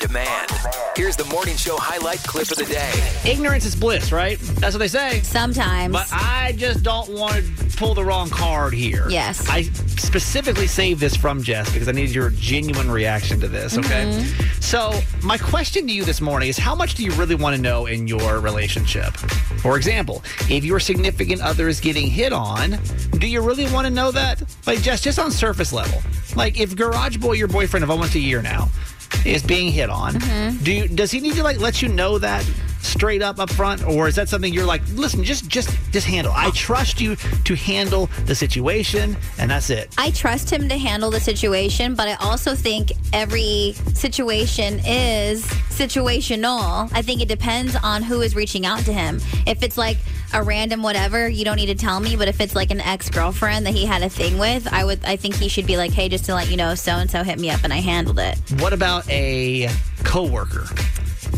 Kramer and Jess. On demand. Here's the morning show highlight clip of the day. Ignorance is bliss, right? That's what they say. Sometimes. But I just don't want to pull the wrong card here. Yes. I specifically saved this from Jess because I needed your genuine reaction to this, okay? Mm-hmm. So, my question to you this morning is how much do you really want to know in your relationship? For example, if your significant other is getting hit on, do you really want to know that? Like, just, just on surface level. Like, if Garage Boy, your boyfriend of almost a year now, is being hit on, Mm-hmm. do you, does he need to like let you know that straight up up front, or is that something you're like, listen, just just just handle. I trust you to handle the situation, and that's it. I trust him to handle the situation, but I also think every situation is situational. I think it depends on who is reaching out to him. If it's like a random whatever, you don't need to tell me. But if it's like an ex girlfriend that he had a thing with, I would. I think he should be like, hey, just to let you know, so and so hit me up and I handled it. What about a coworker?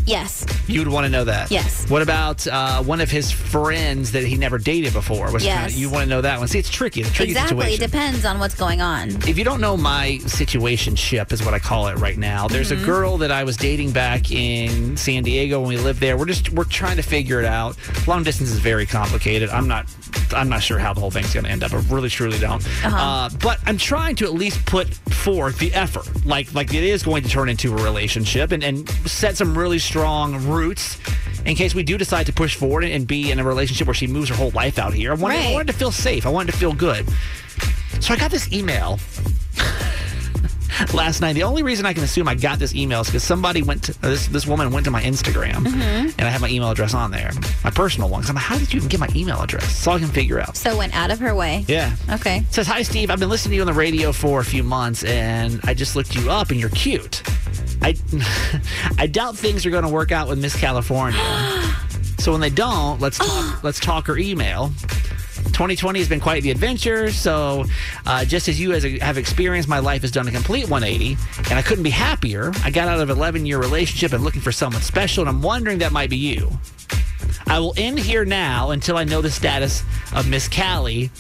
Yes. You would want to know that. Yes. What about uh, one of his friends that he never dated before? Was Yes. you want to know that one? See, it's tricky. It's a tricky Exactly. It situation. depends on what's going on. If you don't know my situation ship is what I call it right now. There's Mm-hmm. a girl that I was dating back in San Diego when we lived there. We're just we're trying to figure it out. Long distance is very complicated. I'm not I'm not sure how the whole thing's going to end up. I really truly don't. Uh-huh. Uh, but I'm trying to at least put forth the effort, like like it is going to turn into a relationship, and, and set some really strong roots in case we do decide to push forward and be in a relationship where she moves her whole life out here. I wanted, I wanted to feel safe. I wanted to feel good. So I got this email last night. The only reason I can assume I got this email is because somebody went to this this woman went to my Instagram Mm-hmm. and I have my email address on there, my personal one. 'Cause I'm like, how did you even get my email address? That's all I can figure out. So went out of her way. Yeah. Okay. It says, Hi, Steve. I've been listening to you on the radio for a few months, and I just looked you up, and you're cute. I, I doubt things are going to work out with Miss California. so when they don't, let's talk, let's talk her email. 2020 has been quite the adventure. So, uh, just as you as a, have experienced, my life has done a complete 180, and I couldn't be happier. I got out of an 11 year relationship and looking for someone special, and I'm wondering that might be you. I will end here now until I know the status of Miss Callie.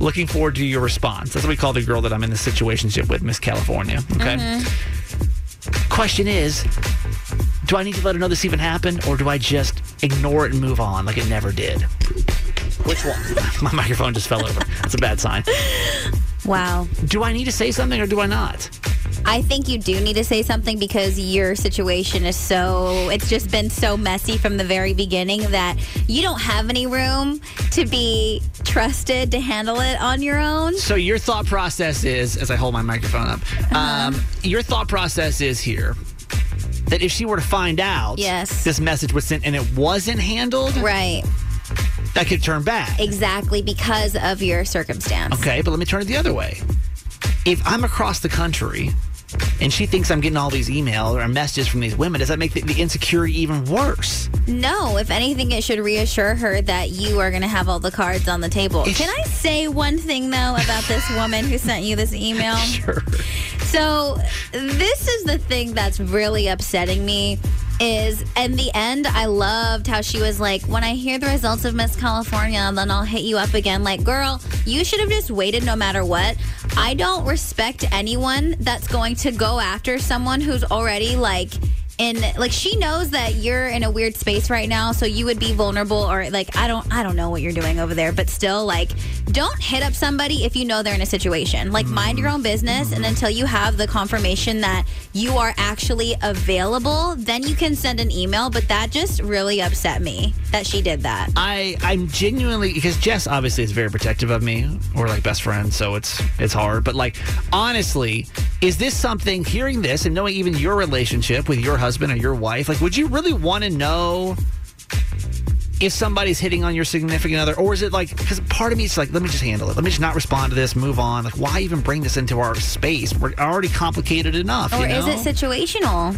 Looking forward to your response. That's what we call the girl that I'm in the situationship with, Miss California. Okay. Question is, do I need to let her know this even happened, or do I just ignore it and move on like it never did? Which one? My microphone just fell over. That's a bad sign. Wow. Do I need to say something or do I not? I think you do need to say something because your situation is so, it's just been so messy from the very beginning that you don't have any room to be trusted to handle it on your own. So your thought process is, as I hold my microphone up, um, your thought process is here that if she were to find out Yes. this message was sent and it wasn't handled, Right. That could turn bad. Exactly because of your circumstance. Okay, but let me turn it the other way. If I'm across the country and she thinks I'm getting all these emails or messages from these women, does that make the, the insecurity even worse? No, if anything, it should reassure her that you are going to have all the cards on the table. Can I say one thing, though, about this woman who sent you this email? Sure. So, this is the thing that's really upsetting me is in the end I loved how she was like when I hear the results of Miss California then I'll hit you up again. Like girl you should have just waited no matter what. I don't respect anyone that's going to go after someone who's already like in like she knows that you're in a weird space right now, so you would be vulnerable or like I don't I don't know what you're doing over there, but still like don't hit up somebody if you know they're in a situation. Like mind your own business and until you have the confirmation that you are actually available, then you can send an email, but that just really upset me that she did that. I I'm genuinely because Jess obviously is very protective of me. We're like best friends, so it's it's hard. But like honestly, is this something? Hearing this and knowing even your relationship with your husband or your wife, like, would you really want to know? If somebody's hitting on your significant other, or is it like, because part of me is like, let me just handle it. Let me just not respond to this, move on. Like, why even bring this into our space? We're already complicated enough. Or you know? is it situational?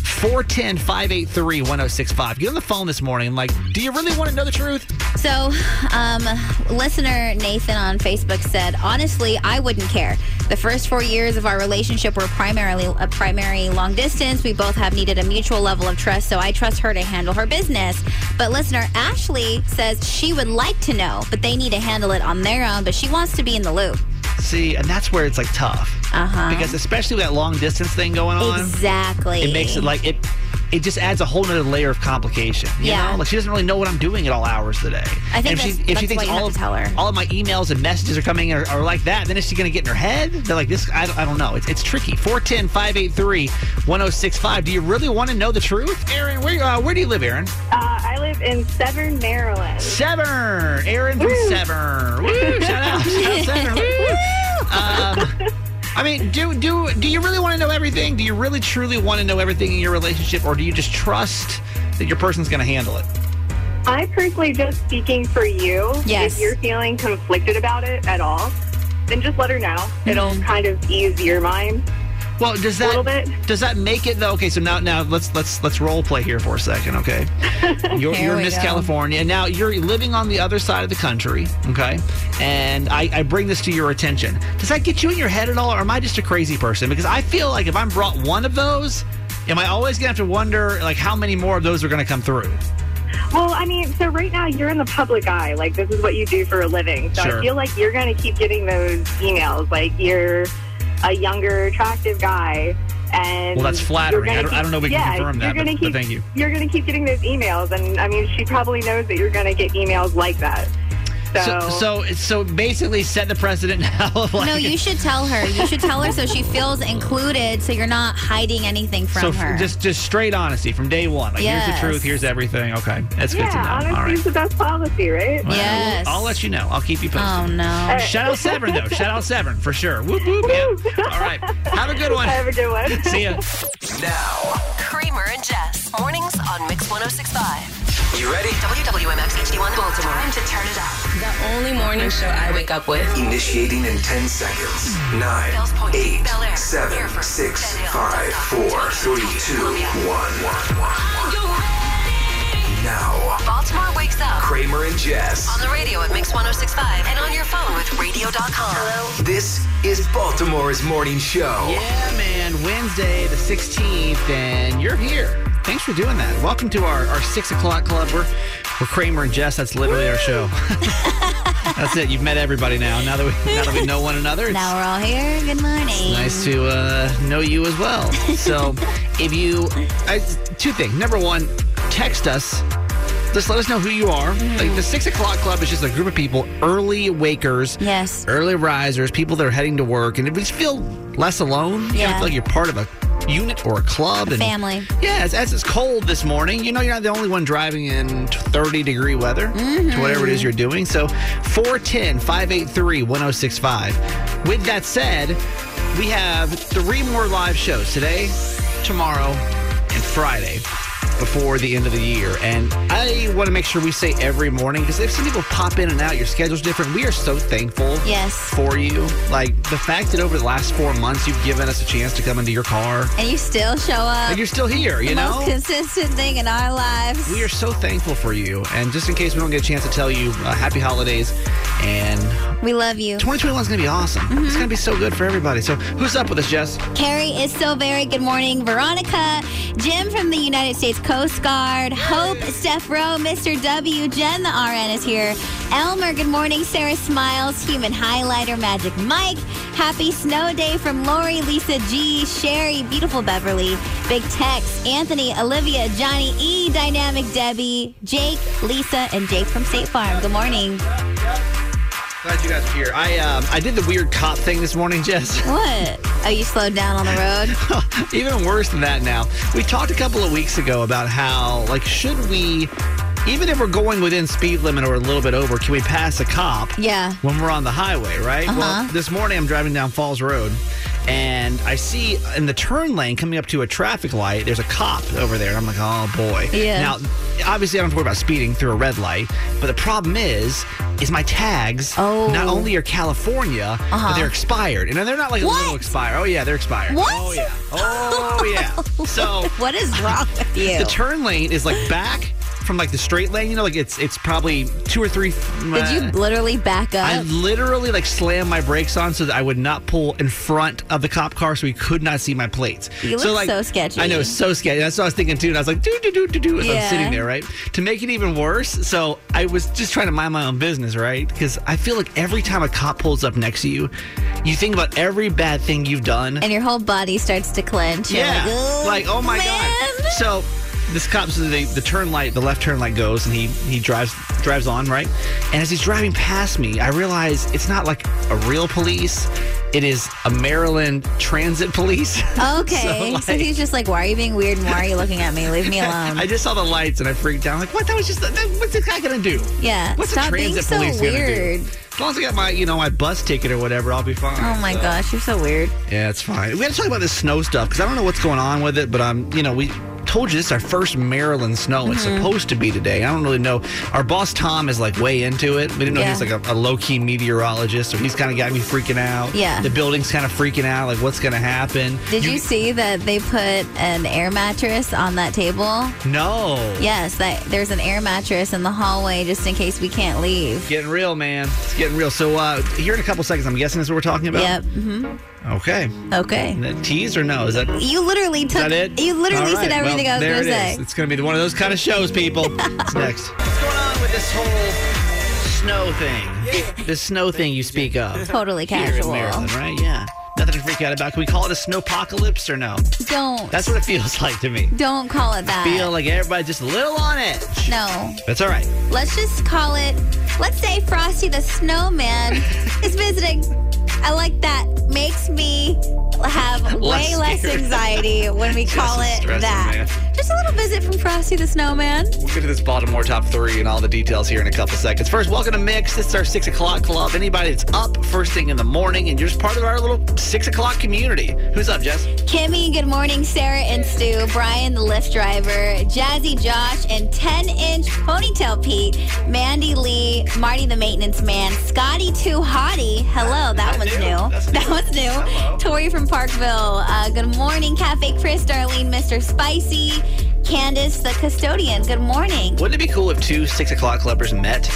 410 583 1065. Get on the phone this morning. Like, do you really want to know the truth? So, um, listener Nathan on Facebook said, honestly, I wouldn't care. The first four years of our relationship were primarily a primary long distance. We both have needed a mutual level of trust, so I trust her to handle her business. But listener Ashley says she would like to know, but they need to handle it on their own, but she wants to be in the loop. See, and that's where it's like tough. Uh-huh. Because especially with that long distance thing going on, Exactly. it makes it like it it just adds a whole nother layer of complication. You Yeah. know? Like she doesn't really know what I'm doing at all hours of the day. I think and if she, that's- if she thinks all of tell her. all of my emails and messages are coming are, are like that, then is she going to get in her head? They're like this. I, don't- I don't know. It's, it's tricky. 410 583 1065. Do you really want to know the truth, Aaron? Where uh, where do you live, Aaron? Uh, I live in Severn, Maryland. Severn. Aaron from Severn. Woo, shout out. Shout out Severn. Woo. Um, I mean, do do do you really want to know everything? Do you really truly want to know everything in your relationship, or do you just trust that your person's going to handle it? I personally just speaking for you. Yes. If you're feeling conflicted about it at all, then just let her know. It'll kind of ease your mind. Well, does that little bit. does that make it though? Okay, so now now let's let's let's role play here for a second, okay? You're, you're Miss go. California, and now you're living on the other side of the country, okay? And I, I bring this to your attention. Does that get you in your head at all, or am I just a crazy person? Because I feel like if I'm brought one of those, am I always gonna have to wonder like how many more of those are gonna come through? Well, I mean, so right now you're in the public eye. Like, this is what you do for a living. So Sure. I feel like you're going to keep getting those emails. Like, you're a younger, attractive guy. And Well, that's flattering. I don't- I don't know if we can confirm that, You're gonna but- but thank you. You're going to keep getting those emails. And, I mean, she probably knows that you're going to get emails like that. So, So so so basically, set the precedent now. Like, No, you should tell her. You should tell her so she feels included, so you're not hiding anything from so f- her. just just straight honesty from day one. Like here's the truth. Here's everything. Okay, that's good to know. yeah, All honesty right. is the best policy, right? Well, Yes. I'll let you know. I'll keep you posted. oh no. Shout out Severn though. Shout out Severn for sure. Whoop whoop. Yeah. All right. Have a good one. Have a good one. See ya. Now, Kramer and Jess. Mornings on Mix 1065. You ready? WWMX HD1 Baltimore. Time to turn it up. The only morning show I wake up with. Initiating in 10 seconds. 9, Fells Point, 8, 7, 6, 5, 4, 3, 2, 1. Now, Baltimore wakes up. Kramer and Jess. On the radio at Mix 1065 and on your phone with radio.com. Hello. This is Baltimore's morning show. Yeah, man. Wednesday the 16th, and you're here. Thanks for doing that. Welcome to our, our six o'clock club. We're, we're Kramer and Jess. That's literally our show. That's it. You've met everybody now. Now that we now that we know one another, it's Now we're all here. Good morning. nice to uh, know you as well. So, if you, I, two things. Number one, text us. Just let us know who you are. Like the six o'clock club is just a group of people, early wakers, Yes. early risers, people that are heading to work, and if you just feel less alone, you Yeah. feel like you're part of a unit or a club, and family. Yeah, as, as it's cold this morning, you know you're not the only one driving in 30 degree weather Mm-hmm. to whatever it is you're doing. So 410 583 1065. With that said, we have three more live shows today, tomorrow, and Friday before the end of the year. And I want to make sure we say every morning because if some people pop in and out, your schedule's different. We are so thankful Yes. for you. Like the fact that over the last four months you've given us a chance to come into your car. And you still show up. And you're still here, you the know? most consistent thing in our lives. We are so thankful for you. And just in case we don't get a chance to tell you, uh, happy holidays and We love you. 2021 is going to be awesome. Mm-hmm. It's going to be so good for everybody. So, who's up with us, Jess? Carrie is so very good morning. Veronica, Jim from the United States Coast Guard, Hope, Steph Rowe, Mr. W, Jen the RN is here. Elmer, good morning. Sarah Smiles, Human Highlighter, Magic Mike. Happy snow day from Lori, Lisa G, Sherry, beautiful Beverly, Big Tex, Anthony, Olivia, Johnny E, Dynamic Debbie, Jake, Lisa, and Jake from State Farm. Good morning. Glad you guys are here. I um, I did the weird cop thing this morning, Jess. What? Oh, you slowed down on the road? Even worse than that now. We talked a couple of weeks ago about how, like, should we, even if we're going within speed limit or a little bit over, can we pass a cop Yeah. when we're on the highway, right? Well, Uh-huh. this morning I'm driving down Falls Road and I see in the turn lane coming up to a traffic light, there's a cop over there. And I'm like, oh boy. Yeah. Now, obviously, I don't have to worry about speeding through a red light, but the problem is, is my tags Oh. not only are California, but Uh-huh. they're expired. And they're not like a What? little expired. Oh, yeah, they're expired. What? Oh, yeah. Oh, yeah. So What is wrong with you? the turn lane is like back from like the straight lane. You know, like it's it's probably two or three. Did you uh, literally back up? I literally like slammed my brakes on so that I would not pull in front of the cop car, so he could not see my plates. You look like, so sketchy. I know, so sketchy. That's what I was thinking too. And I was like, do do do do do as I'm sitting there, right? To make it even worse, so I was just trying to mind my own business, right? Because I feel like every time a cop pulls up next to you, you think about every bad thing you've done. and your whole body starts to clench. You're Yeah. like, Like, oh my man. god. So this cop so the, the turn light, the left turn light goes and he he drives drives on, right? And as he's driving past me, I realize it's not like a real police. It is a Maryland transit police. Okay. So, like- he's just like, why are you being weird and why are you looking at me? Leave me alone. I just saw the lights and I freaked out. I'm like, what? That was just that, what's this guy gonna do? yeah. What's Stop a being transit so police weird. gonna do? As long as I got my, you know, my bus ticket or whatever, I'll be fine. Oh my So- gosh, you're so weird. Yeah, it's fine. We got to talk about this snow stuff because I don't know what's going on with it, but um, you know, we told you this is our first Maryland snow. It's Mm-hmm. supposed to be today. I don't really know. Our boss Tom is like way into it. We didn't know he was like a, a low key meteorologist, so he's kind of got me freaking out. Yeah. the building's kind of freaking out. Like, what's going to happen? Did you, see that they put an air mattress on that table? No. Yes, that there's an air mattress in the hallway just in case we can't leave. Getting real, man. It's getting real. So, uh, here in a couple seconds, I'm guessing that's what we're talking about. Yep. hmm Okay. Okay. That tease or no? Is that You literally took. Is that it? You literally All said everything well, I was there going to say. is. It's going to be one of those kind of shows, people. What's next? What's going on with this whole snow thing? This snow thing you speak of. Totally Here in casual. Maryland, right? Yeah. Nothing to freak out about. Can we call it a snowpocalypse or no? Don't. That's what it feels like to me. don't call it that. I Feel like everybody's just a little on edge. no. That's all right. Let's just call it. Let's say Frosty the Snowman is visiting. I like that. Makes me have way Less less anxiety when we call it that. man. Just a little visit from Frosty the Snowman. We'll get to this Baltimore top three and all the details here in a couple seconds. First, welcome to Mix. This is our six o'clock club. Anybody that's up first thing in the morning and you're just part of our little six o'clock community. Who's up, Jess? Kimmy, good morning. Sarah and Stu, Brian, the Lyft driver, Jazzy Josh, and 10 inch ponytail Pete, Mandy Lee, Marty the maintenance man, Scotty Too Hottie. Hello, that one's new. new. That one's new. Tori from Parkville. Uh, good morning, Cafe Chris, Darlene, Mr. Spicy, Candace, the custodian. Good morning. Wouldn't it be cool if two six o'clock clubbers met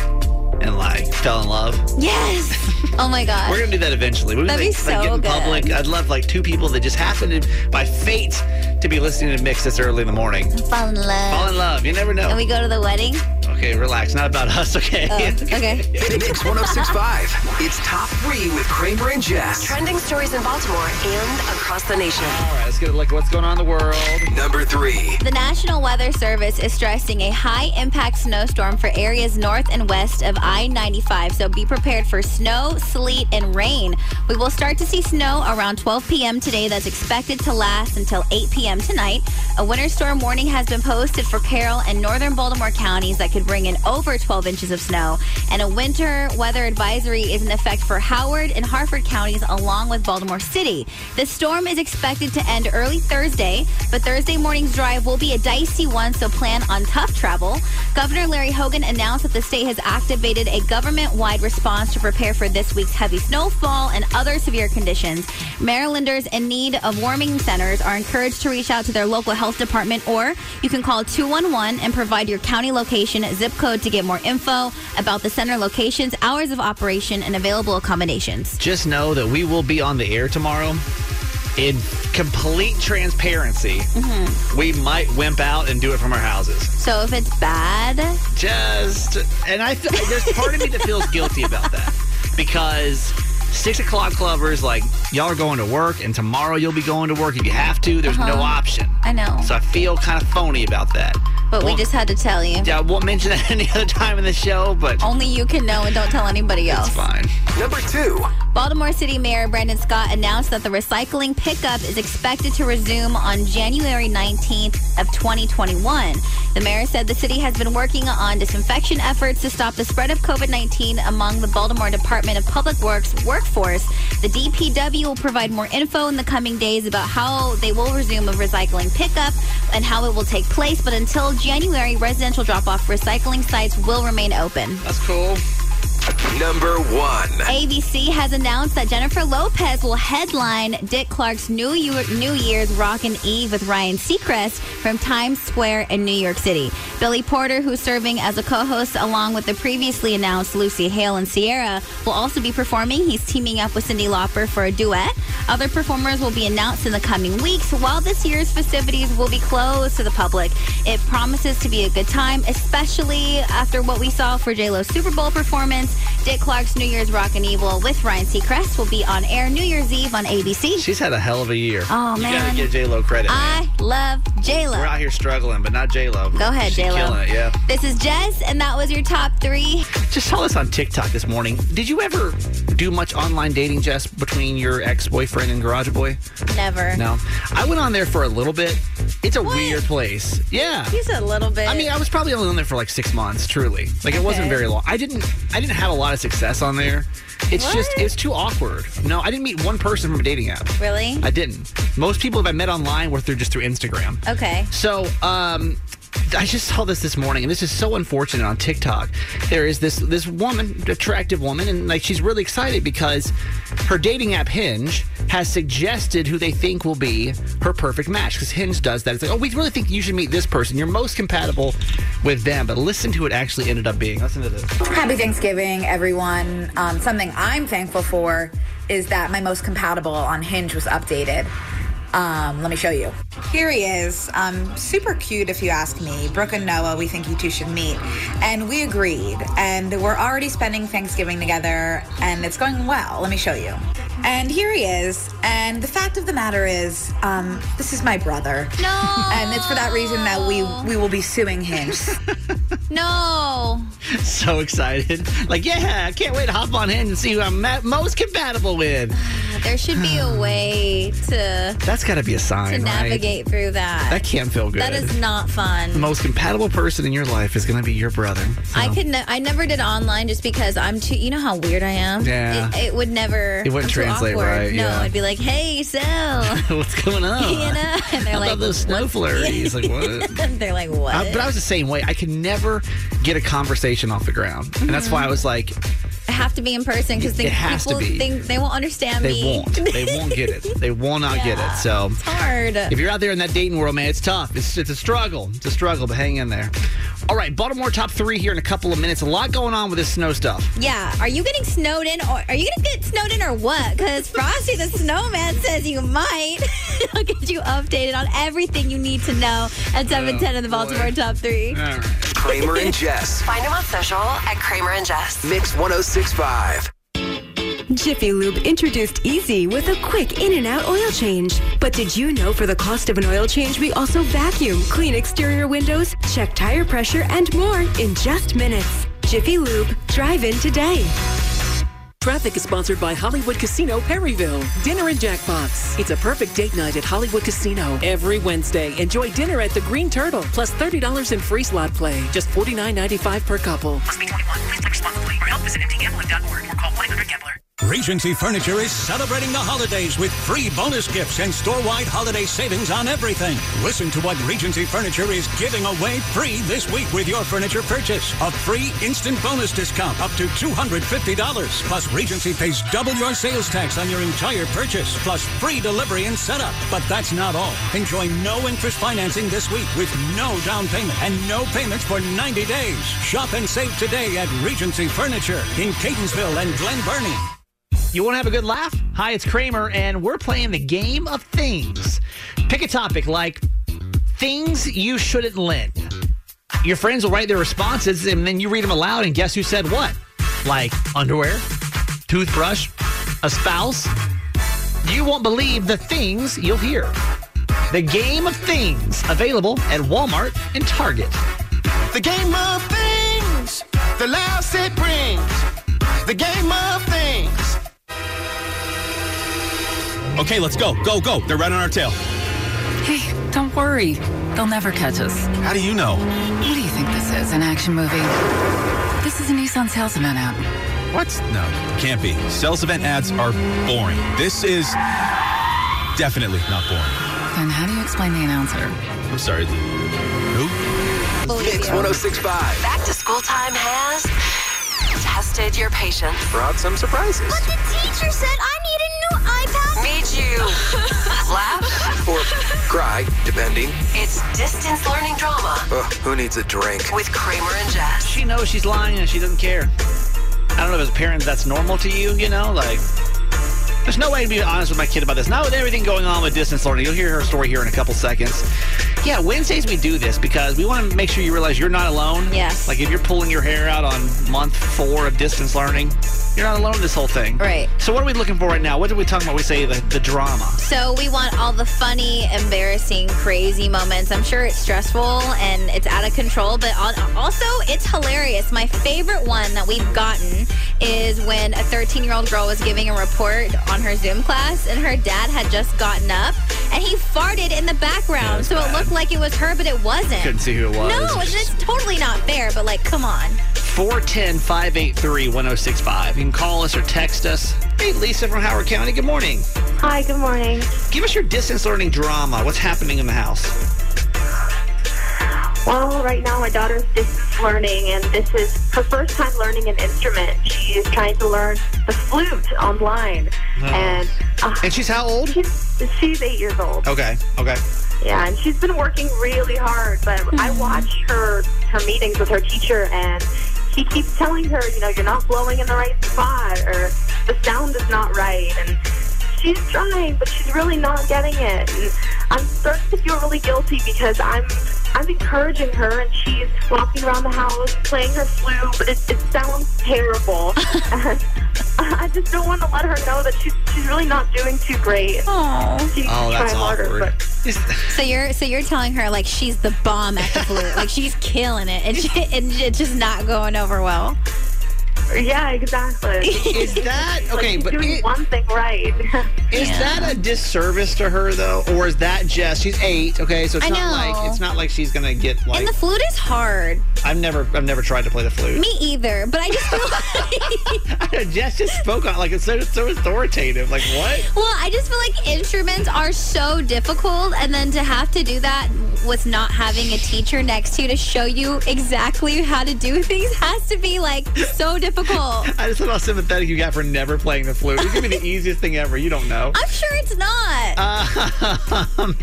and like fell in love? Yes. Oh my gosh. We're gonna do that eventually. We're That'd gonna be like, so get in good. public. I'd love like two people that just happen to, by fate, to be listening to Mix this early in the morning. Fall in love. Fall in love. You never know. and we go to the wedding. Okay, relax. Not about us. Okay. Oh, okay. Mix 1065. It's top three with Kramer and Jess. Trending stories in Baltimore and across the nation. All right. Let's get a look at what's going on in the world. Number three. The National Weather Service is stressing a high impact snowstorm for areas north and west of I 95. So be prepared for snow, sleet, and rain. We will start to see snow around 12 p.m. today that's expected to last until 8 p.m. tonight. A winter storm warning has been posted for Carroll and northern Baltimore counties that could bring in over 12 inches of snow. And a winter weather advisory is in effect for Howard and Harford counties along with Baltimore City. The storm is expected to end early Thursday, but Thursday morning's drive will be a dicey one, so plan on tough travel. Governor Larry Hogan announced that the state has activated a government wide response to prepare for this week's heavy snowfall and other severe conditions. Marylanders in need of warming centers are encouraged to reach out to their local health department, or you can call 211 and provide your county location, zip code to get more info about the center locations, hours of operation, and available accommodations. Just know that we will be on the air tomorrow. In complete transparency, Mm-hmm. we might wimp out and do it from our houses. So if it's bad, Just, and I feel there's part of me that feels guilty about that because six o'clock clubbers, like y'all are going to work, and tomorrow you'll be going to work if you have to. There's no Uh-huh. option. I know. So I feel kind of phony about that. But we just had to tell you. Yeah, I won't mention that any other time in the show, but Only you can know and don't tell anybody else. it's fine. Number two. Baltimore City Mayor Brandon Scott announced that the recycling pickup is expected to resume on January 19th of 2021. The mayor said the city has been working on disinfection efforts to stop the spread of COVID-19 among the Baltimore Department of Public Works workforce. The DPW will provide more info in the coming days about how they will resume a recycling pickup and how it will take place, but until January, residential drop-off recycling sites will remain open. That's cool. Number one. ABC has announced that Jennifer Lopez will headline Dick Clark's New, Year, New Year's Rockin' Eve with Ryan Seacrest from Times Square in New York City. Billy Porter, who's serving as a co-host along with the previously announced Lucy Hale and Ciara, will also be performing. He's teaming up with Cyndi Lauper for a duet. Other performers will be announced in the coming weeks. While this year's festivities will be closed to the public, it promises to be a good time, especially after what we saw for J-Lo's Super Bowl performance. Dick Clark's New Year's Rockin' Evil with Ryan Seacrest will be on air New Year's Eve on ABC. She's had a hell of a year. Oh, you man. gotta give J Lo credit. man. I love J-Lo. We're out here struggling, but not J Lo. Go ahead, She's J-Lo. Killing it, yeah. This is Jess, and that was your top three. Just saw this on TikTok this morning. Did you ever do much online dating, Jess, between your ex-boyfriend and Garage Boy? Never. No. I went on there for a little bit. It's a What? weird place. Yeah. He's a little bit. I mean, I was probably only on there for like six months. Truly, like it wasn't very long. I didn't, I didn't have a lot of success on there. It's just, it's too awkward. No, I didn't meet one person from a dating app. really? I didn't. Most people that I met online were through just through Instagram. okay. So, um, I just saw this this morning, and this is so unfortunate on TikTok. There is this this woman, attractive woman, and like she's really excited because her dating app Hinge has suggested who they think will be her perfect match. Because Hinge does that. It's like, oh, we really think you should meet this person. You're most compatible with them. But listen to what it actually ended up being. Listen to this. Happy Thanksgiving, everyone. Um, something I'm thankful for is that my most compatible on Hinge was updated. Um, let me show you. Here he is. Um, super cute, if you ask me. Brooke and Noah, we think you two should meet. And we agreed. And we're already spending Thanksgiving together, and it's going well. Let me show you. And here he is. And the fact of the matter is, um, this is my brother. No. And it's for that reason that we, we will be suing Hinge. No. So excited. Like, yeah, I can't wait to hop on Hinge and see who I'm most compatible with. There should be a way to That's got to be a to sign, right? navigate through that. That can't feel good. That is not fun. the most compatible person in your life is going to be your brother. So, I could. Ne- I never did online just because I'm too. You know how weird I am. Yeah. It, it would never. It wouldn't I'm too translate awkward. right, No, yeah. I'd be like, "Hey, so," what's going on? you know, and they're How like, about those snow flurries? Like, what? they're like, "What?" Uh, but I was the same way. I could never get a conversation off the ground, and that's why I was like, I have to be in person because to people be. think they won't understand they me. won't. They won't get it. They will not get it. So It's hard. if you're out there in that dating world, man, it's tough. It's it's a struggle. It's a struggle, but hang in there. All right, Baltimore top three here in a couple of minutes. A lot going on with this snow stuff. Yeah. Are you getting snowed in, or are you gonna get snowed in, or what? Because Frosty the Snowman says you might. I'll get you updated on everything you need to know at seven oh, ten in the Baltimore top three. All right. Kramer and Jess. Find him on social at Kramer and Jess. Mix 1065. Jiffy Lube introduced Easy with a quick in and out oil change. But did you know for the cost of an oil change, we also vacuum, clean exterior windows, check tire pressure, and more in just minutes? Jiffy Lube, drive in today. Traffic is sponsored by Hollywood Casino Perryville. Dinner and jackpots. It's a perfect date night at Hollywood Casino. Every Wednesday, enjoy dinner at the Green Turtle, plus $30 in free slot play. Just $49.95 per couple. Must be 21. Please play responsibly. For help, visit mtgambling.org or call 1-800-GAMBLER. Regency Furniture is celebrating the holidays with free bonus gifts and store-wide holiday savings on everything. Listen to what Regency Furniture is giving away free this week with your furniture purchase. A free instant bonus discount up to $250. Plus, Regency pays double your sales tax on your entire purchase, plus free delivery and setup. But that's not all. Enjoy no interest financing this week with no down payment and no payments for 90 days. Shop and save today at Regency Furniture in Catonsville and Glen Burnie. You want to have a good laugh? Hi, it's Kramer, and we're playing the game of things. Pick a topic like things you shouldn't lend. Your friends will write their responses, and then you read them aloud, and guess who said what? Like underwear, toothbrush, a spouse. You won't believe the things you'll hear. The game of things available at Walmart and Target. The game of things, the laughs it brings. The game of things. Okay, let's go. Go, go. They're right on our tail. Hey, don't worry. They'll never catch us. How do you know? What do you think this is? An action movie? This is a Nissan sales event ad. What? No, can't be. Sales event ads are boring. This is definitely not boring. Then how do you explain the announcer? I'm sorry. Who? Mix 1065. Back to school time has tested your patience. Brought some surprises. But the teacher said I need a new iPad. Made you laugh Or cry, depending. It's distance learning drama Ugh, who needs a drink? with Kramer and Jess. She knows she's lying and she doesn't care. I don't know if as a parent that's normal to you, you know? Like, there's no way to be honest with my kid about this. Not with everything going on with distance learning. You'll hear her story here in a couple seconds. Yeah, Wednesdays we do this because we want to make sure you realize you're not alone. Yes. Like if you're pulling your hair out on month four of distance learning, you're not alone in this whole thing. Right. So what are we looking for right now? What are we talking about? We say the, the drama. So we want all the funny, embarrassing, crazy moments. I'm sure it's stressful and it's out of control, but also it's hilarious. My favorite one that we've gotten is when a 13 year old girl was giving a report on her Zoom class and her dad had just gotten up and he farted in the background. so it looked like it was her, but it wasn't. Couldn't see who it was. No, it's, it's totally not fair, but like, come on. 410 583 1065. You can call us or text us. Hey, Lisa from Howard County. Good morning. Hi, good morning. Give us your distance learning drama. What's happening in the house? Well, right now my daughter's distance learning, and this is her first time learning an instrument. She is trying to learn the flute online, Oh. and uh, And she's how old? she's, she's eight years old. Okay, okay. Yeah, and she's been working really hard. But I mm-hmm. watch her her meetings with her teacher, and he keeps telling her, you know, you're not blowing in the right spot, or the sound is not right, and she's trying, but she's really not getting it. And I'm starting to feel really guilty because I'm I'm encouraging her, and she's walking around the house playing her flute, but it, it sounds terrible. and I just don't want to let her know that she's she's really not doing too great. Oh, she Oh, that's harder, awkward. but. So you're so you're telling her like she's the bomb at the flute, like she's killing it, and, she, and it's just not going over well. Yeah, exactly. Is that Like, okay? she's But doing it- one thing right. is that a disservice to her though, or is that just she's eight? Okay, so it's I not know. like it's not like she's gonna get like. and the flute is hard. I've never I've never tried to play the flute. Me either, but I just feel like Jess just spoke on like it's so so authoritative. Like what? well, I just feel like instruments are so difficult, and then to have to do that with not having a teacher next to you to show you exactly how to do things has to be like so difficult. I just love how sympathetic you got for never playing the flute. It's gonna be the easiest thing ever. You don't know. I'm sure it's not. Um,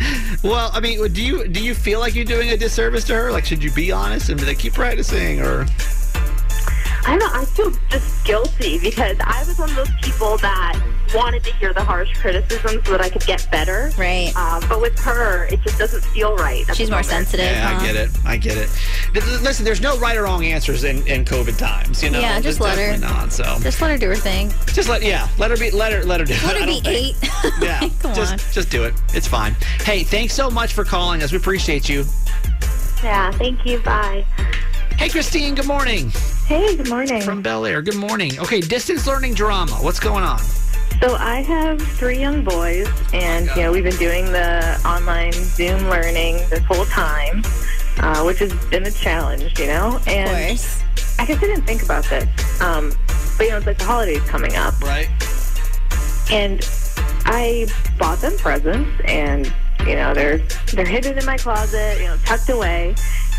well, I mean, do you do you feel like you're doing a disservice to her? Like, should you be honest and be like, keep practicing, or I don't know. I feel just guilty because I was one of those people that wanted to hear the harsh criticism so that I could get better. Right. Uh, but with her, it just doesn't feel right. She's more sensitive. Yeah, huh? I get it. I get it. Th- th- Listen, there's no right or wrong answers in, in COVID times. You know, Yeah, just There's let her. definitely Not, so Just let her do her thing. just let yeah, let her be. Let her let her do. Let her be think- eight. Yeah, Come just on. just do it. It's fine. Hey, thanks so much for calling us. We appreciate you. Yeah, thank you. Bye. Hey, Christine. Good morning. Hey, good morning. From Bel Air. Good morning. Okay, distance learning drama. What's going on? So I have three young boys, and you know we've been doing the online Zoom learning this whole time, uh, which has been a challenge, you know. And Of course. I guess I didn't think about this, um, but you know, it's like the holidays coming up. Right. And I bought them presents, and you know, they're they're hidden in my closet, you know, tucked away.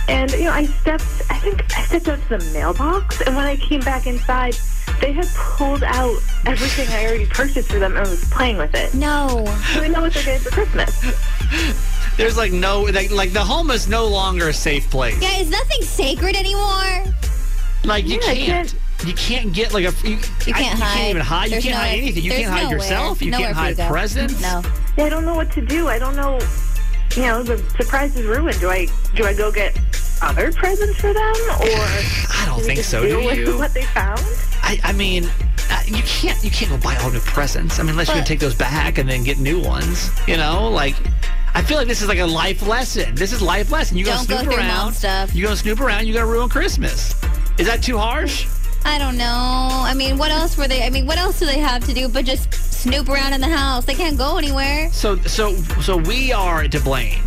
And you know, I stepped. I think I stepped out to the mailbox, and when I came back inside, they had pulled out everything I already purchased for them and was playing with it. No. So we know what they're getting for Christmas. There's like no like, like the home is no longer a safe place. Yeah, is nothing sacred anymore? Like you Yeah, I can't. You can't get like a. You, You can't you hide. can't even hide. There's you can't nowhere- hide anything. You there's can't hide nowhere- yourself. You nowhere can't for you hide to go. presents. No. Yeah, I don't know what to do. I don't know. You know, the surprise is ruined. Do I do I go get other presents for them, or I don't do think so, do with you? what they found. I, I mean, uh, you can't you can't go buy all new presents. I mean, unless you can But- take those back and then get new ones. You know, like I feel like this is like a life lesson. This is life lesson. You Don't gonna go snoop through mom around. stuff. You gonna snoop around. You gonna ruin Christmas. Is that too harsh? I don't know. I mean, what else were they? I mean, what else do they have to do but just snoop around in the house? They can't go anywhere. So so so we are to blame,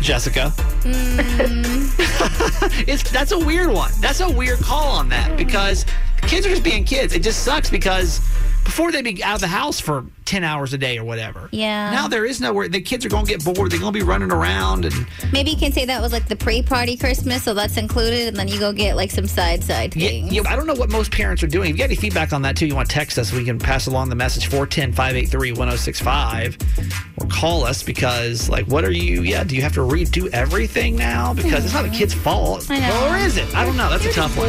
Jessica. Hmm. it's that's a weird one. That's a weird call on that because kids are just being kids. It just sucks because before they'd be out of the house for ten hours a day or whatever. Yeah. Now there is nowhere. The kids are going to get bored. They're going to be running around and Maybe you can say that was like the pre-party Christmas, so that's included, and then you go get like some side side things. yeah, I don't know what most parents are doing. If you got any feedback on that too, you want to text us, we can pass along the message 410 583 1065 or call us because, like, what are you? Yeah, do you have to redo everything now? Because it's not a kid's fault. I know. Or is it? I don't know. That's a tough one.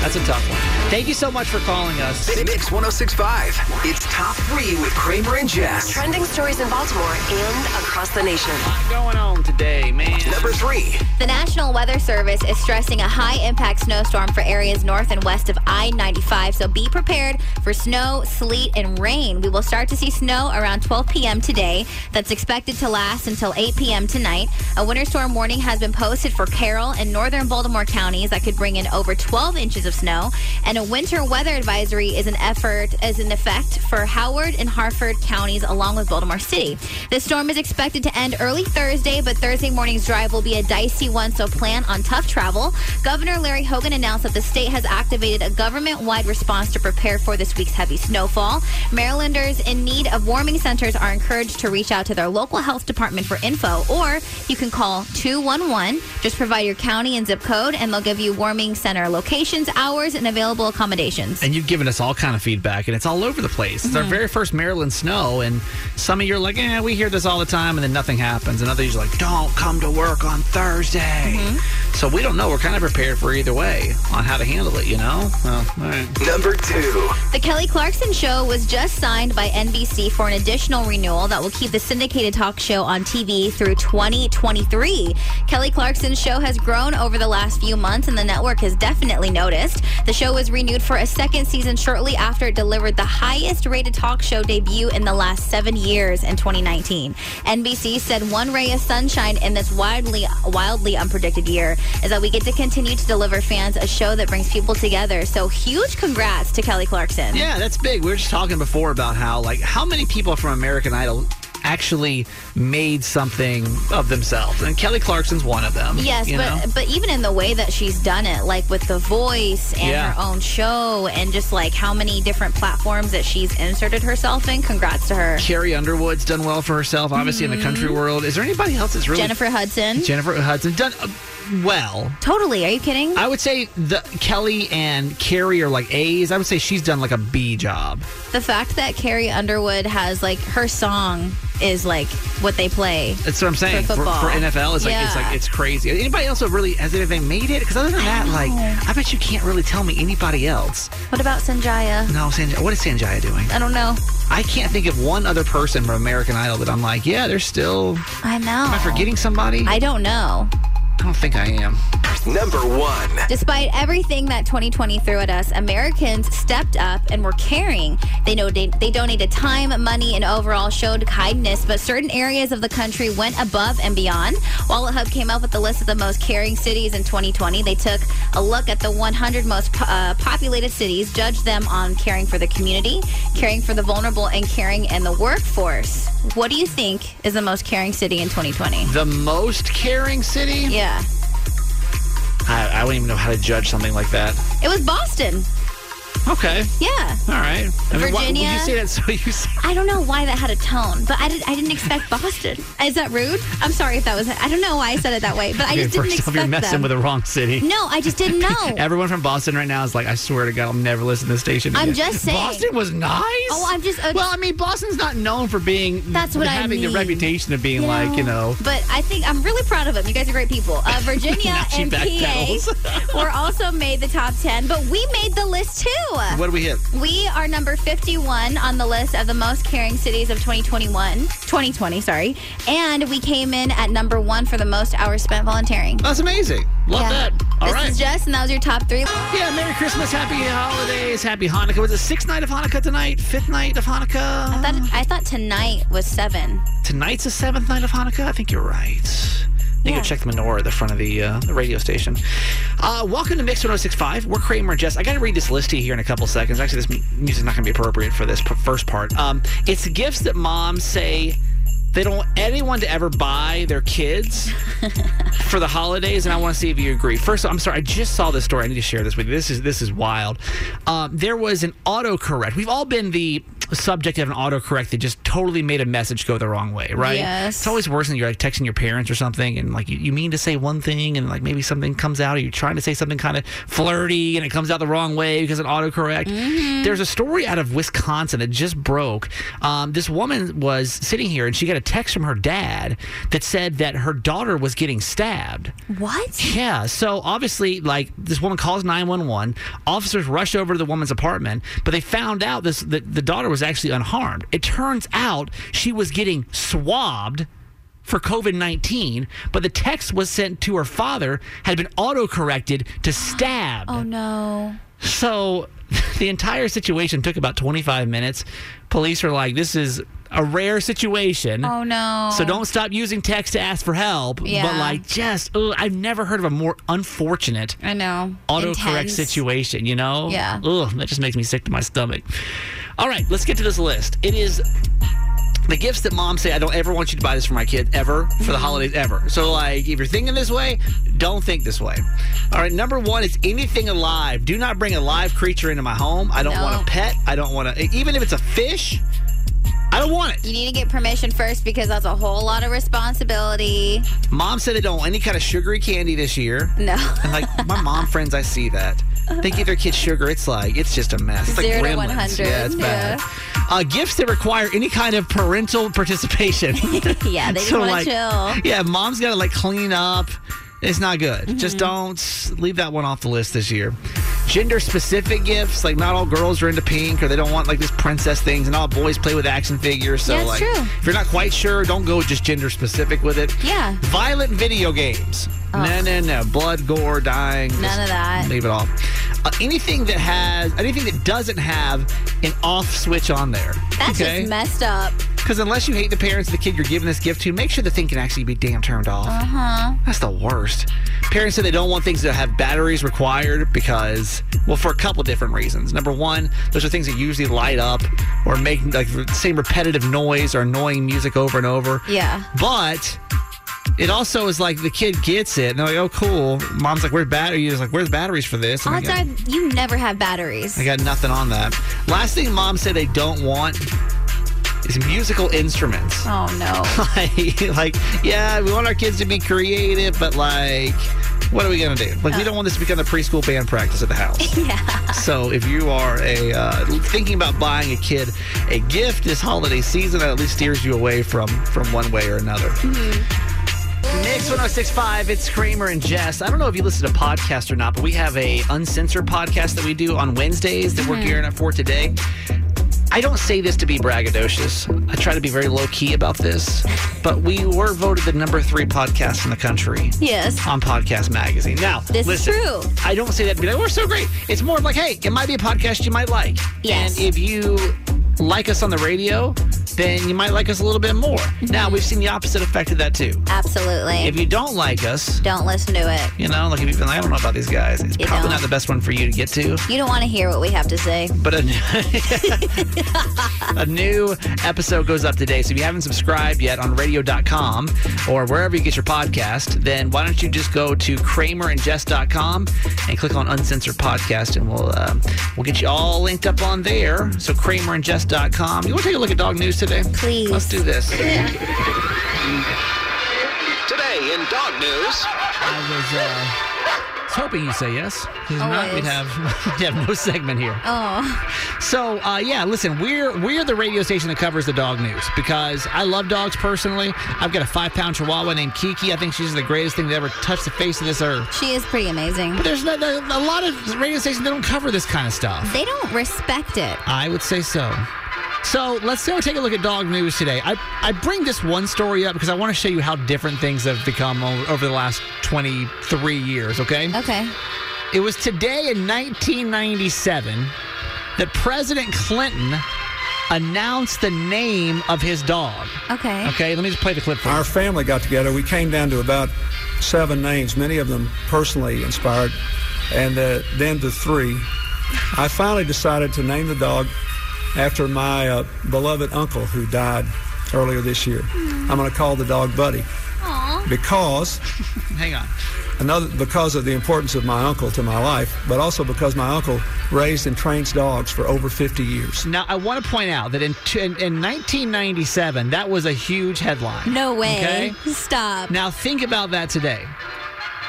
That's a tough one. Thank you so much for calling us. Mix 1065. It's top three with Kramer and Jess. Trending stories in Baltimore and across the nation. What's going on today, man? Number three. The National Weather Service is stressing a high impact snowstorm for areas north and west of I 95. So be prepared for snow, sleet, and rain. We will start to see snow around 12 p.m. today. That's expected to last until 8 p.m. tonight. A winter storm warning has been posted for Carroll and northern Baltimore counties that could bring in over 12 inches of snow. And a winter weather advisory is an effort is an effect for Howard and Harford counties along with Baltimore City. The storm is expected to end early Thursday, but Thursday morning's drive will be a dicey one, so plan on tough travel. Governor Larry Hogan announced that the state has activated a government-wide response to prepare for this week's heavy snowfall. Marylanders in need of warming centers are encouraged to reach out to their local health department for info, or you can call 211. Just provide your county and zip code, and they'll give you warming center locations, hours, and available accommodations. And you've given us all kind of feedback, and it's all over the place. It's our Mm-hmm. very first Maryland snow, and some of you are like, "Eh, we hear this all the time," and then nothing happens. And others are like, "Don't come to work on Thursday." Mm-hmm. So we don't know. We're kind of prepared for either way on how to handle it. You know? Well, all right. Number two. The Kelly Clarkson Show was just signed by NBC for an additional renewal that will keep the syndicated talk show on TV through 2023. Kelly Clarkson's show has grown over the last few months, and the network has definitely noticed. The show was renewed for a second season shortly after it delivered the highest rated talk show debut in the last seven years in 2019. NBC said one ray of sunshine in this wildly, wildly unpredicted year is that we get to continue to deliver fans a show that brings people together. So huge congrats to Kelly Clarkson. Yeah, that's big. We were just talking before about how, like, how many people from American Idol actually made something of themselves, and Kelly Clarkson's one of them. Yes, you but know? but even in the way that she's done it, like with the voice and Yeah. her own show, and just like how many different platforms that she's inserted herself in. Congrats to her, Carrie Underwood's done well for herself, obviously in the country world. Is there anybody else that's really Mm-hmm. Jennifer Hudson. Jennifer Hudson done uh, well? totally. Are you kidding? I would say the Kelly and Carrie are like A's. I would say she's done like a B job. the fact that Carrie Underwood has like her song is like what they play. That's what I'm saying For for, for NFL. It's like it's like it's crazy. Anybody else really has anything made it? Because other than that, like I bet you can't really tell me anybody else. What about Sanjaya? No, Sanjay. What is Sanjaya doing? I don't know. I can't think of one other person from American Idol that I'm like, yeah, they're still. I know. Am I forgetting somebody? I don't know. I don't think I am. Number one. Despite everything that 2020 threw at us, Americans stepped up and were caring. They know they, they donated time, money, and overall showed kindness. But certain areas of the country went above and beyond. WalletHub came up with the list of the most caring cities in 2020. They took a look at the 100 most po- uh, populated cities, judged them on caring for the community, caring for the vulnerable, and caring in the workforce. What do you think is the most caring city in 2020? The most caring city? Yeah, I, I don't even know how to judge something like that. it was Boston. Okay. Yeah. All right. I mean, Virginia. you say that so you say I don't know why that had a tone, but I, did, I didn't expect Boston. Is that rude? I'm sorry if that was. I don't know why I said it that way, but I Okay, just didn't off, expect you're messing them. with the wrong city. no, I just didn't know. Everyone from Boston right now is like, I swear to God, I'll never listen to this station. I'm just saying. Boston was nice. Oh, I'm just. Uh, well, I mean, Boston's not known for being That's what I mean. having the reputation of being like, you know. But I think I'm really proud of them. You guys are great people. Uh, Virginia and. PA were also made the top 10, but we made the list too. What do we hit? We are number 51 on the list of the most caring cities of 2021, 2020, sorry. And we came in at number one for the most hours spent volunteering. That's amazing. Love that. All this right. is Jess, and that was your top three. Yeah, Merry Christmas, Happy Holidays, Happy Hanukkah. Was it sixth night of Hanukkah tonight? Fifth night of Hanukkah? I thought, I thought tonight was seven. Tonight's the seventh night of Hanukkah? I think you're right. You Yeah. go check the menorah at the front of the uh, the radio station. Uh, welcome to Mix 1065. We're Kramer and Jess. I got to read this list to you here in a couple seconds. Actually, this music's not going to be appropriate for this first part. Um, it's gifts that moms say they don't want anyone to ever buy their kids for the holidays, and I want to see if you agree. First, I'm sorry, I just saw this story. I need to share this with you. This is this is wild. Um, there was an autocorrect. We've all been the subject of an autocorrect that just totally made a message go the wrong way, right? Yes. It's always worse when you're like texting your parents or something, and like you, you mean to say one thing, and like maybe something comes out, or you're trying to say something kind of flirty, and it comes out the wrong way because of an autocorrect. There's a story out of Wisconsin that just broke. Um, this woman was sitting here, and she got a text from her dad that said that her daughter was getting stabbed. What? Yeah. So obviously, like this woman calls nine one one. Officers rush over to the woman's apartment, but they found out this that the daughter was actually unharmed. It turns out she was getting swabbed for COVID nineteen, but the text was sent to her father had been auto corrected to stab. Oh, no. So the entire situation took about 25 minutes. Police are like, this is a rare situation. Oh, no. So don't stop using text to ask for help. Yeah. But like, just, ugh, I've never heard of a more unfortunate I know. autocorrect Intense. situation, you know? Yeah. Ugh, that just makes me sick to my stomach. All right, let's get to this list. It is the gifts that moms say, I don't ever want you to buy this for my kid ever for the holidays ever. So, like, if you're thinking this way, don't think this way. All right, number one is anything alive. Do not bring a live creature into my home. I don't No. want a pet. I don't want to, even if it's a fish, don't want it. You need to get permission first because that's a whole lot of responsibility. Mom said they don't want any kind of sugary candy this year. No. And like my mom friends, I see that. They give their kids sugar. It's like it's just a mess. It's like Zero to 100, Yeah, it's bad. yeah. Uh, gifts that require any kind of parental participation. yeah, they just So, want like, to chill. Yeah, mom's got to like clean up. It's not good. Just Mm-hmm. don't leave that one off the list this year. Gender specific gifts, like not all girls are into pink or they don't want like this princess things, and all boys play with action figures. So Yeah, like, true. if you're not quite sure, don't go just gender specific with it. Yeah. Violent video games. No, no, no. Blood, gore, dying. None of that. Leave it off. Uh, anything that has, anything that doesn't have an off switch on there. That's okay? just messed up. Because unless you hate the parents of the kid you're giving this gift to, make sure the thing can actually be damn turned off. Uh huh. That's the worst. Parents say they don't want things that have batteries required because, well, for a couple different reasons. Number one, those are things that usually light up or make like the same repetitive noise or annoying music over and over. Yeah. But it also is like the kid gets it and they're like, oh, cool. Mom's like, where's batteries? Like, where's batteries for this? And I Odds go, are you never have batteries. I got nothing on that. Last thing mom said they don't want is musical instruments. Oh no. like, like, yeah, we want our kids to be creative, but like, what are we gonna do? Like, we don't want this to become the preschool band practice at the house. yeah. So, if you are a uh, thinking about buying a kid a gift this holiday season, that at least steers you away from from one way or another. Mix 1065, it's Kramer and Jess. I don't know if you listen to podcasts or not, but we have a uncensored podcast that we do on Wednesdays that we're hmm. gearing up for today. I don't say this to be braggadocious. I try to be very low key about this, but we were voted the number three podcast in the country Yes. on Podcast Magazine. Now, This is listen, true. I don't say that to be like, we're so great. It's more of like, hey, it might be a podcast you might like. Yes. And if you like us on the radio, then you might like us a little bit more. Now, we've seen the opposite effect of that too. Absolutely. If you don't like us, don't listen to it. you know, like if you've been like, I don't know about these guys, it's You probably don't. not the best one for you to get to. You don't want to hear what we have to say. But a, a new episode goes up today. So if you haven't subscribed yet on radio.com or wherever you get your podcast, then why don't you just go to kramerandjess.com and click on uncensored podcast and we'll uh, we'll get you all linked up on there. So kramerandjess.com. You want to take a look at dog news today? Please. Let's do this. Today in dog news. I was uh, was hoping you'd say yes. Because if not, we'd have we'd have no segment here. Oh, So uh, yeah, listen, we're we're the radio station that covers the dog news because I love dogs personally. I've got a five pound Chihuahua named Kiki. I think she's the greatest thing that ever touched the face of this earth. she is pretty amazing. But there's not, a lot of radio stations that don't cover this kind of stuff. They don't respect it. I would say so. So let's go take a look at dog news today. I, I bring this one story up because I want to show you how different things have become over the last 23 years, okay? Okay. It was today in 1997 that President Clinton announced the name of his dog. Okay. Okay, let me just play the clip for you. Our family got together. We came down to about seven names, many of them personally inspired, and uh, then to three. I finally decided to name the dog after my uh, beloved uncle who died earlier this year. I'm going to call the dog Buddy because Hang on. another because of the importance of my uncle to my life, but also because my uncle raised and trains dogs for over 50 years. Now, I want to point out that in, in, in 1997, that was a huge headline. No way. Okay? Stop. Now, think about that today.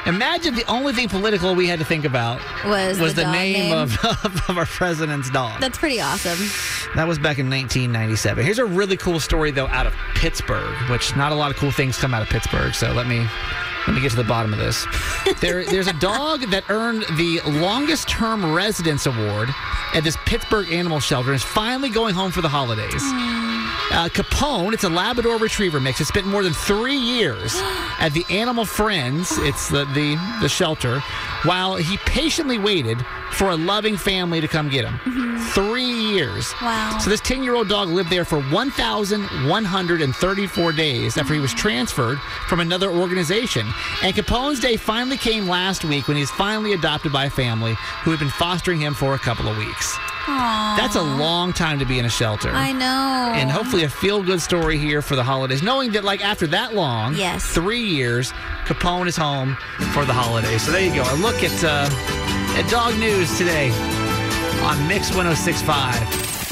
Imagine the only thing political we had to think about Was was the the, name, name? Of, of our president's dog. That's pretty awesome. That was back in 1997. Here's a really cool story though out of Pittsburgh, which not a lot of cool things come out of Pittsburgh. So let me let me get to the bottom of this. There, there's a dog that earned the longest term residence award at this Pittsburgh animal shelter and is finally going home for the holidays. Uh, Capone, it's a Labrador Retriever mix. It spent more than three years at the Animal Friends, it's the, the, the shelter, while he patiently waited for a loving family to come get him. Three years. Wow. So this 10 year old dog lived there for 1,134 days after he was transferred from another organization. And Capone's day finally came last week when he was finally adopted by a family who had been fostering him for a couple of weeks. Aww. That's a long time to be in a shelter. I know. And hopefully a feel good story here for the holidays, knowing that like after that long, Yes. three years, Capone is home for the holidays. So there you go. A look at uh, at dog news today on Mix 1065.